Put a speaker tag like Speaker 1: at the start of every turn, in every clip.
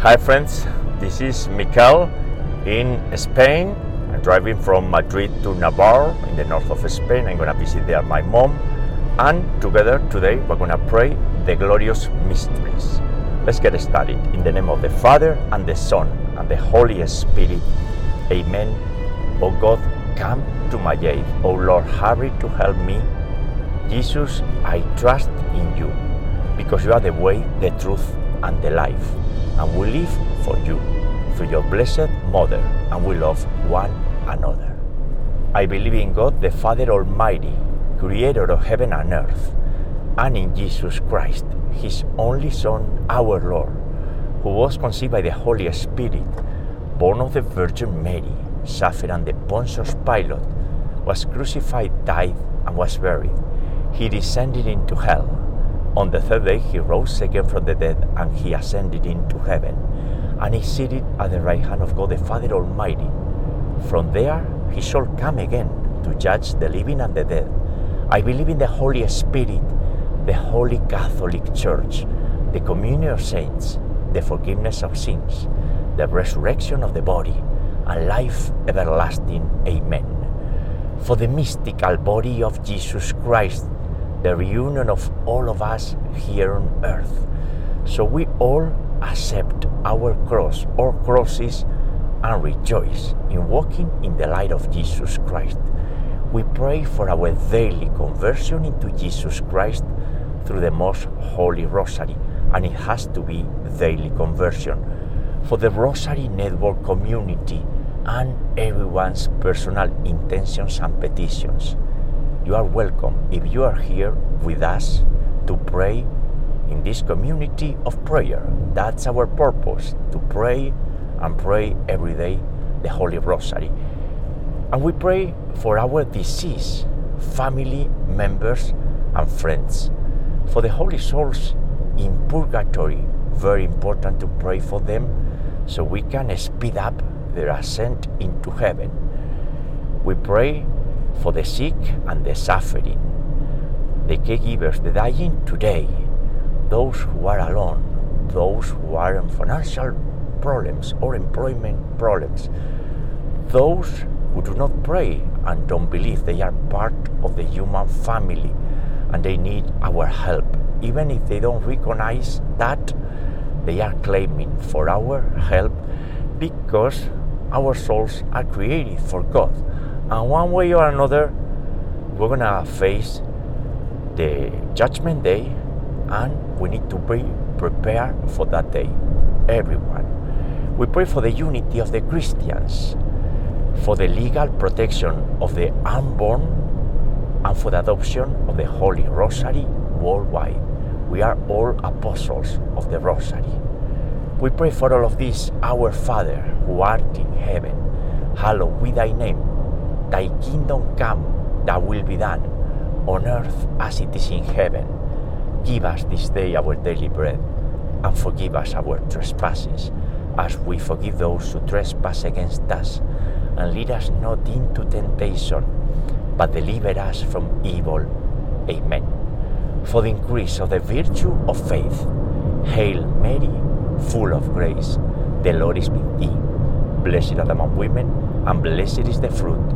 Speaker 1: Hi, friends. This is Mikel in Spain. I'm driving from Madrid to Navarre in the north of Spain. I'm going to visit there my mom. And together today, we're going to pray the glorious mysteries. Let's get started. In the name of the Father, and the Son, and the Holy Spirit. Amen. O God, come to my aid. O Lord, hurry to help me. Jesus, I trust in you because you are the way, the truth, and the life. And we live for you through your blessed Mother, and we love one another. I believe in God, the Father Almighty, creator of heaven and earth, and in Jesus Christ, his only Son, our Lord, who was conceived by the Holy Spirit, born of the Virgin Mary, suffered under Pontius Pilate, was crucified, died, and was buried. He descended into hell. On the third day, he rose again from the dead, and he ascended into heaven, and is seated at the right hand of God the Father Almighty. From there, he shall come again to judge the living and the dead. I believe in the Holy Spirit, the Holy Catholic Church, the communion of saints, the forgiveness of sins, the resurrection of the body, and life everlasting. Amen. For the mystical body of Jesus Christ, the reunion of all of us here on earth. So we all accept our cross or crosses and rejoice in walking in the light of Jesus Christ. We pray for our daily conversion into Jesus Christ through the most holy rosary, and it has to be daily conversion. For the Rosary Network community and everyone's personal intentions and petitions. You are welcome if you are here with us to pray in this community of prayer. That's our purpose to pray and pray every day the Holy Rosary. And we pray for our deceased family members and friends. For the holy souls in purgatory, very important to pray for them so we can speed up their ascent into heaven. We pray for the sick and the suffering, the caregivers, the dying today, those who are alone, those who are in financial problems or employment problems, those who do not pray and don't believe they are part of the human family and they need our help. Even if they don't recognize that, they are claiming for our help because our souls are created for God. And one way or another, we're gonna face the judgment day and we need to be prepared for that day. Everyone. We pray for the unity of the Christians, for the legal protection of the unborn, and for the adoption of the Holy Rosary worldwide. We are all apostles of the Rosary. We pray for all of this, our Father who art in heaven, hallowed be thy name. Thy kingdom come, thy will be done, on earth as it is in heaven. Give us this day our daily bread, and forgive us our trespasses, as we forgive those who trespass against us. And lead us not into temptation, but deliver us from evil. Amen. For the increase of the virtue of faith, Hail Mary, full of grace, the Lord is with thee. Blessed art thou among women, and blessed is the fruit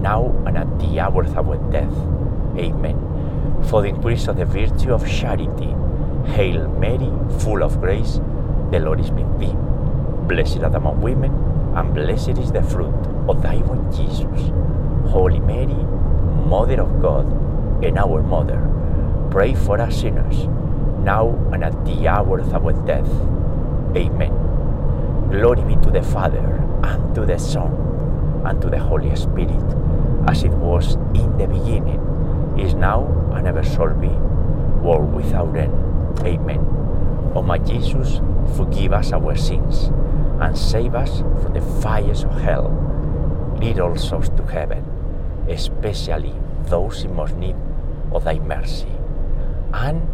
Speaker 1: now and at the hour of our death. Amen. For the increase of the virtue of charity, Hail Mary, full of grace, the Lord is with thee. Blessed art among women, and blessed is the fruit of thy womb, Jesus. Holy Mary, Mother of God, and our Mother, pray for us sinners, now and at the hour of our death. Amen. Glory be to the Father, and to the Son, and to the Holy Spirit, as it was in the beginning, is now, and ever shall be, world without end. Amen. O my Jesus, forgive us our sins, and save us from the fires of hell. Lead all souls to heaven, especially those in most need of thy mercy. And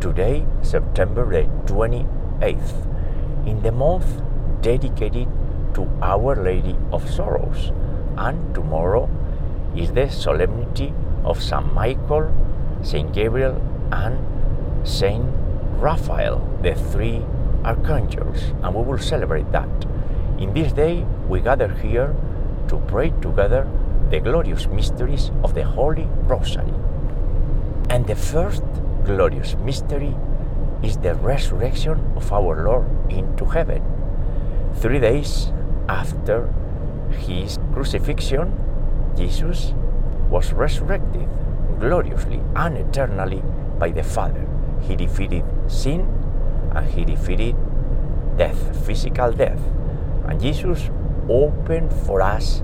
Speaker 1: today, September the 28th, in the month dedicated to Our Lady of Sorrows, and tomorrow is the solemnity of Saint Michael, Saint Gabriel, and Saint Raphael, the three archangels, and we will celebrate that. In this day, we gather here to pray together the glorious mysteries of the Holy Rosary. And the first glorious mystery is the resurrection of our Lord into heaven. Three days after his crucifixion, Jesus was resurrected gloriously and eternally by the Father. He defeated sin and he defeated death, physical death. And Jesus opened for us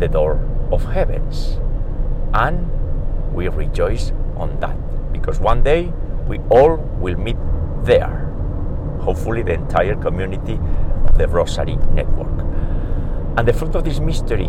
Speaker 1: the door of heavens. And we rejoice on that because one day we all will meet there. Hopefully, the entire community of the Rosary Network. And the fruit of this mystery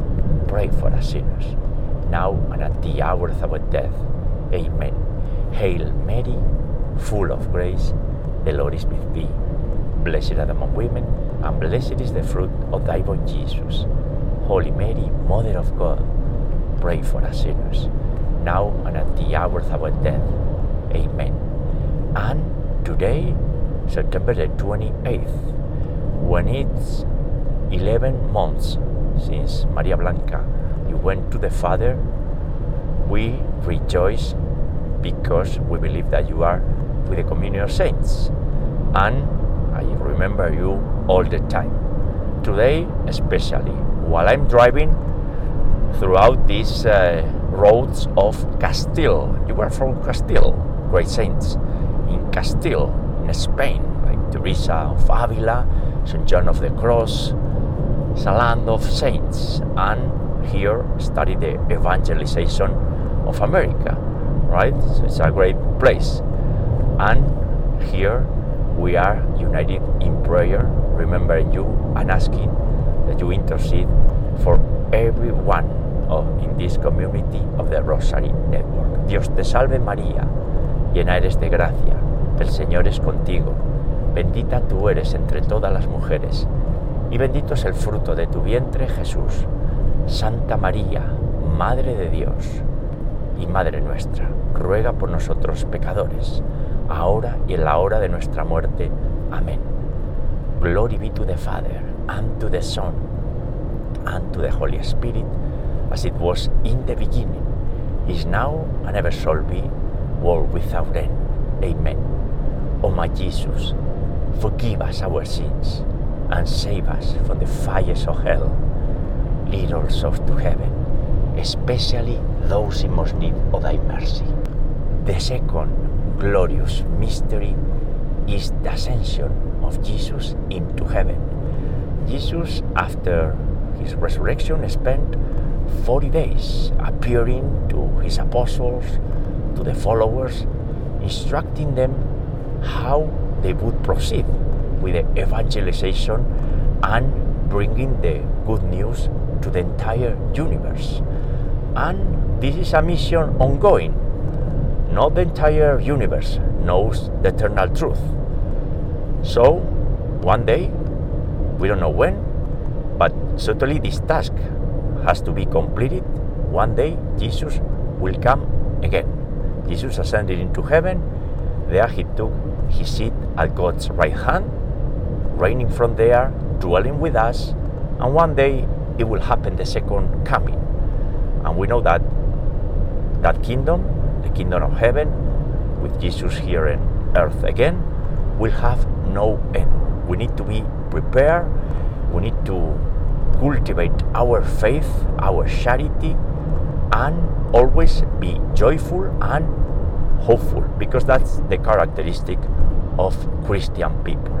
Speaker 1: pray for us sinners, now and at the hour of our death. Amen. Hail Mary, full of grace, the Lord is with thee. Blessed art among women, and blessed is the fruit of thy womb, Jesus. Holy Mary, Mother of God, pray for us sinners, now and at the hour of our death. Amen. And today, September the 28th, when it's 11 months since Maria Blanca you went to the Father, we rejoice because we believe that you are with the communion of saints. And I remember you all the time. Today, especially, while I'm driving throughout these uh, roads of Castile. You were from Castile, great saints. In Castile, in Spain, like Teresa of Avila, St. John of the Cross, it's a land of saints. And here study the evangelization of America, right? So it's a great place. And here we are united in prayer, remembering you and asking that you intercede for everyone in this community of the Rosary Network. Dios te salve María, llena eres de gracia, el Señor es contigo, bendita tú eres entre todas las mujeres, y bendito es el fruto de tu vientre Jesús. Santa María, Madre de Dios y Madre nuestra, ruega por nosotros pecadores, ahora y en la hora de nuestra muerte. Amén. Glory be to the Father, and to the Son, and to the Holy Spirit, as it was in the beginning, is now, and ever shall be, world without end. Amen. O my Jesus, forgive us our sins, and save us from the fires of hell. Lead all souls to heaven, especially those in most need of thy mercy. The second glorious mystery is the ascension of Jesus into heaven. Jesus, after his resurrection, spent 40 days appearing to his apostles, to the followers, instructing them how they would proceed with the evangelization and bringing the good news to the entire universe. And this is a mission ongoing. Not the entire universe knows the eternal truth. So, one day, we don't know when, but certainly this task has to be completed. One day, Jesus will come again. Jesus ascended into heaven. There he took his seat at God's right hand, reigning from there, dwelling with us, and one day it will happen the second coming. And we know that that kingdom, the kingdom of heaven, with Jesus here on earth again, will have no end. We need to be prepared. We need to cultivate our faith, our charity, and always be joyful and hopeful because that's the characteristic of Christian people.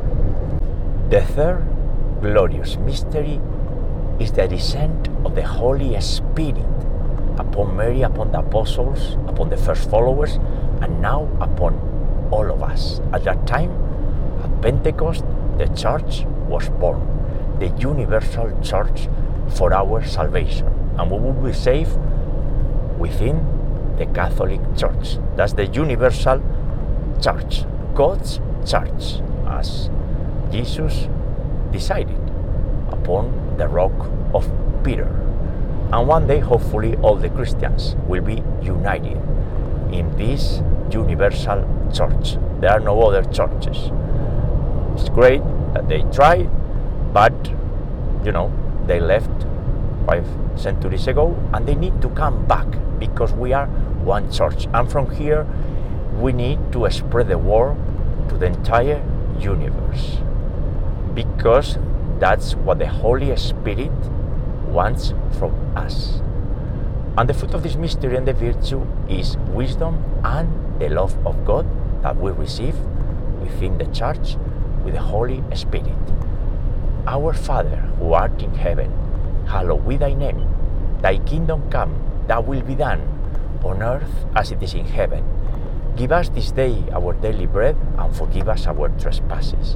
Speaker 1: The third glorious mystery is the descent of the Holy Spirit upon Mary, upon the apostles, upon the first followers, and now upon all of us. At that time, at Pentecost, the church was born, the universal church for our salvation, and we will be saved within the Catholic Church. That's the universal church, God's church, as Jesus decided upon the rock of Peter. And one day, hopefully, all the Christians will be united in this universal church. There are no other churches. It's great that they tried, but you know, they left five centuries ago and they need to come back because we are one church. And from here, we need to spread the word to the entire universe because that's what the Holy Spirit wants from us. And the fruit of this mystery and the virtue is wisdom and the love of God that we receive within the church with the Holy Spirit. Our Father who art in heaven, hallowed be thy name. Thy kingdom come, thy will be done, on earth as it is in heaven. Give us this day our daily bread and forgive us our trespasses,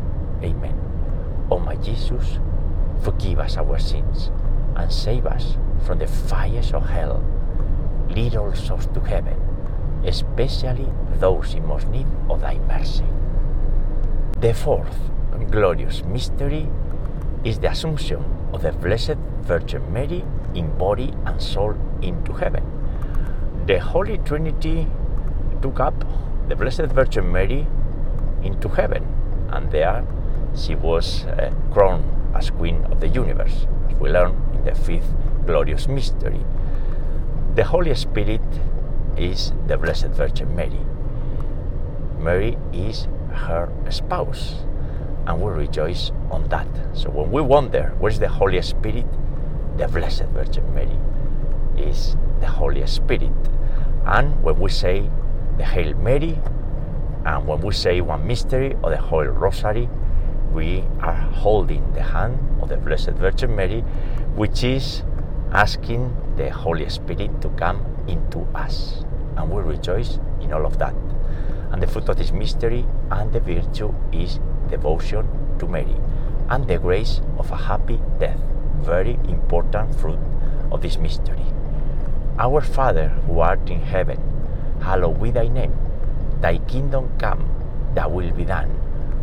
Speaker 1: Amen. O my Jesus, forgive us our sins and save us from the fires of hell. Lead all souls to heaven, especially those in most need of thy mercy. The fourth glorious mystery is the Assumption of the Blessed Virgin Mary in body and soul into heaven. The Holy Trinity took up the Blessed Virgin Mary into heaven, and there she was uh, crowned as Queen of the universe, as we learn in the fifth glorious mystery. The Holy Spirit is the Blessed Virgin Mary. Mary is her spouse, and we rejoice on that. So when we wonder where is the Holy Spirit, the Blessed Virgin Mary is the Holy Spirit. And when we say the Hail Mary, and when we say one mystery of the Holy Rosary, we are holding the hand of the Blessed Virgin Mary, which is asking the Holy Spirit to come into us. And we rejoice in all of that. And the fruit of this mystery and the virtue is devotion to Mary and the grace of a happy death. Very important fruit of this mystery. Our Father who art in heaven, hallowed be thy name. Thy kingdom come, thy will be done,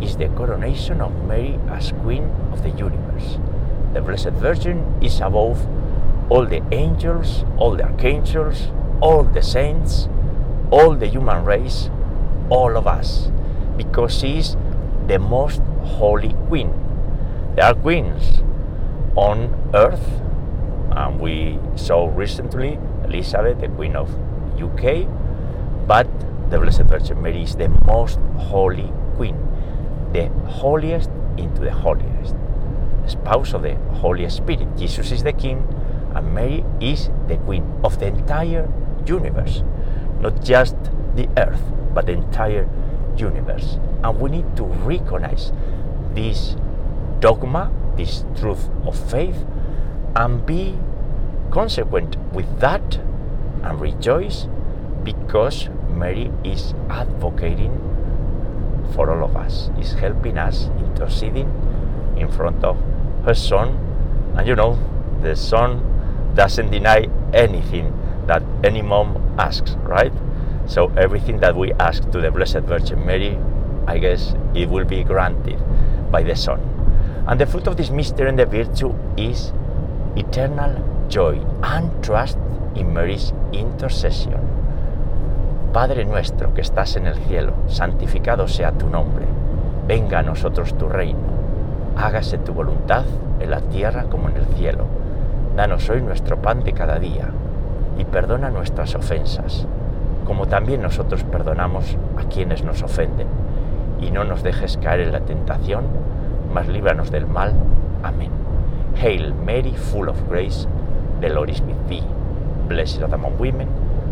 Speaker 1: is the coronation of Mary as Queen of the universe. The Blessed Virgin is above all the angels, all the archangels, all the saints, all the human race, all of us, because she is the most holy Queen. There are queens on earth, and we saw recently Elizabeth, the Queen of UK, but the Blessed Virgin Mary is the most holy Queen, the holiest into the holiest, spouse of the Holy Spirit. Jesus is the King, and Mary is the Queen of the entire universe, not just the earth, but the entire universe. And we need to recognize this dogma, this truth of faith, and be consequent with that and rejoice because Mary is advocating for all of us, is helping us, interceding in front of her son. And you know, the son doesn't deny anything that any mom asks, right? So everything that we ask to the Blessed Virgin Mary, I guess it will be granted by the Son. And the fruit of this mystery and the virtue is eternal joy and trust in Mary's intercession. Padre nuestro que estás en el cielo, santificado sea tu nombre. Venga a nosotros tu reino. Hágase tu voluntad en la tierra como en el cielo. Danos hoy nuestro pan de cada día y perdona nuestras ofensas, como también nosotros perdonamos a quienes nos ofenden. Y no nos dejes caer en la tentación, mas líbranos del mal. Amén. Hail Mary, full of grace, the Lord is with thee. Blessed art among women,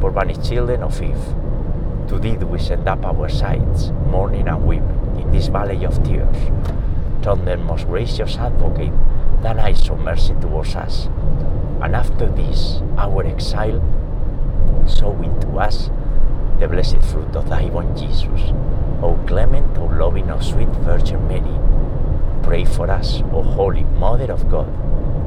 Speaker 1: poor banished children of Eve. To thee we send up our sighs, mourning and weeping, in this valley of tears. Turn then, most gracious advocate, thine eyes of mercy towards us. And after this, our exile, sow into us the blessed fruit of thy born Jesus. O clement, O loving, O sweet Virgin Mary, pray for us, O Holy Mother of God,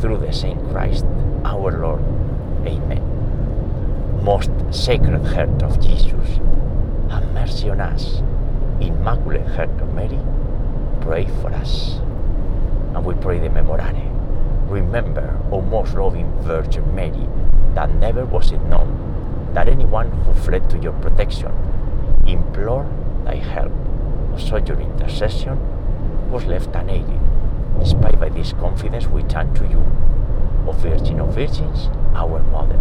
Speaker 1: through the same Christ our Lord. Amen most sacred heart of Jesus, have mercy on us. Immaculate Heart of Mary, pray for us. And we pray the Memorare. Remember, O most loving Virgin Mary, that never was it known that anyone who fled to your protection, implored thy help, or sought your intercession, was left unaided. Inspired by this confidence, we turn to you, O Virgin of Virgins, our Mother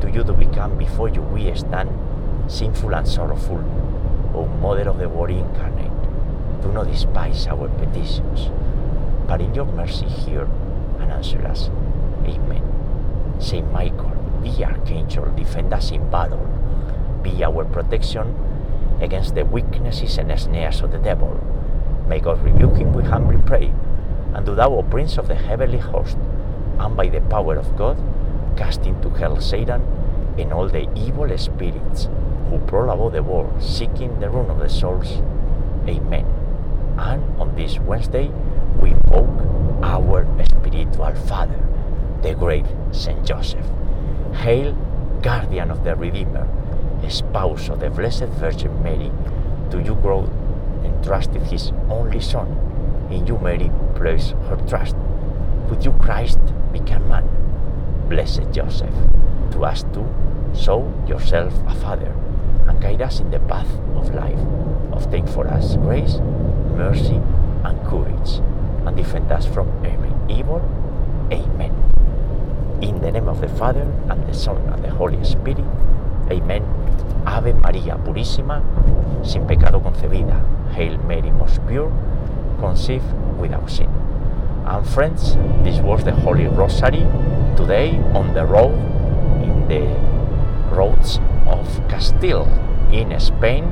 Speaker 1: to you do we come, before you we stand sinful and sorrowful, O Mother of the Word incarnate. Do not despise our petitions, but in your mercy hear and answer us. Amen. Saint Michael, the Archangel, defend us in battle. Be our protection against the weaknesses and snares of the devil. May God rebuke him, we humbly pray. And do thou, O Prince of the heavenly host, and by the power of God, cast into hell Satan and all the evil spirits who prowl about the world seeking the ruin of the souls. Amen. And on this Wednesday, we invoke our spiritual father, the great Saint Joseph. Hail, guardian of the Redeemer, spouse of the Blessed Virgin Mary, to you God entrusted his only Son. In you Mary placed her trust. With you Christ became man blessed Joseph, to us too, show yourself a father and guide us in the path of life. Obtain for us grace, mercy, and courage, and defend us from every evil. Amen. In the name of the Father, and the Son, and the Holy Spirit. Amen. Ave María Purísima, sin pecado concebida. Hail Mary, most pure, conceived without sin. And friends, this was the Holy Rosary today on the road in the roads of Castile in Spain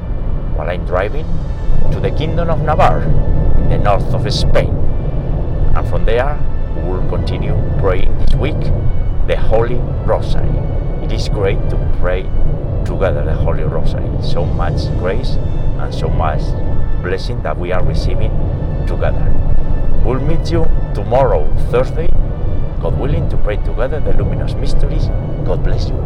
Speaker 1: while I'm driving to the Kingdom of Navarre in the north of Spain. And from there, we will continue praying this week the Holy Rosary. It is great to pray together the Holy Rosary. So much grace and so much blessing that we are receiving together. We'll meet you tomorrow, Thursday, God willing, to pray together the luminous mysteries. God bless you.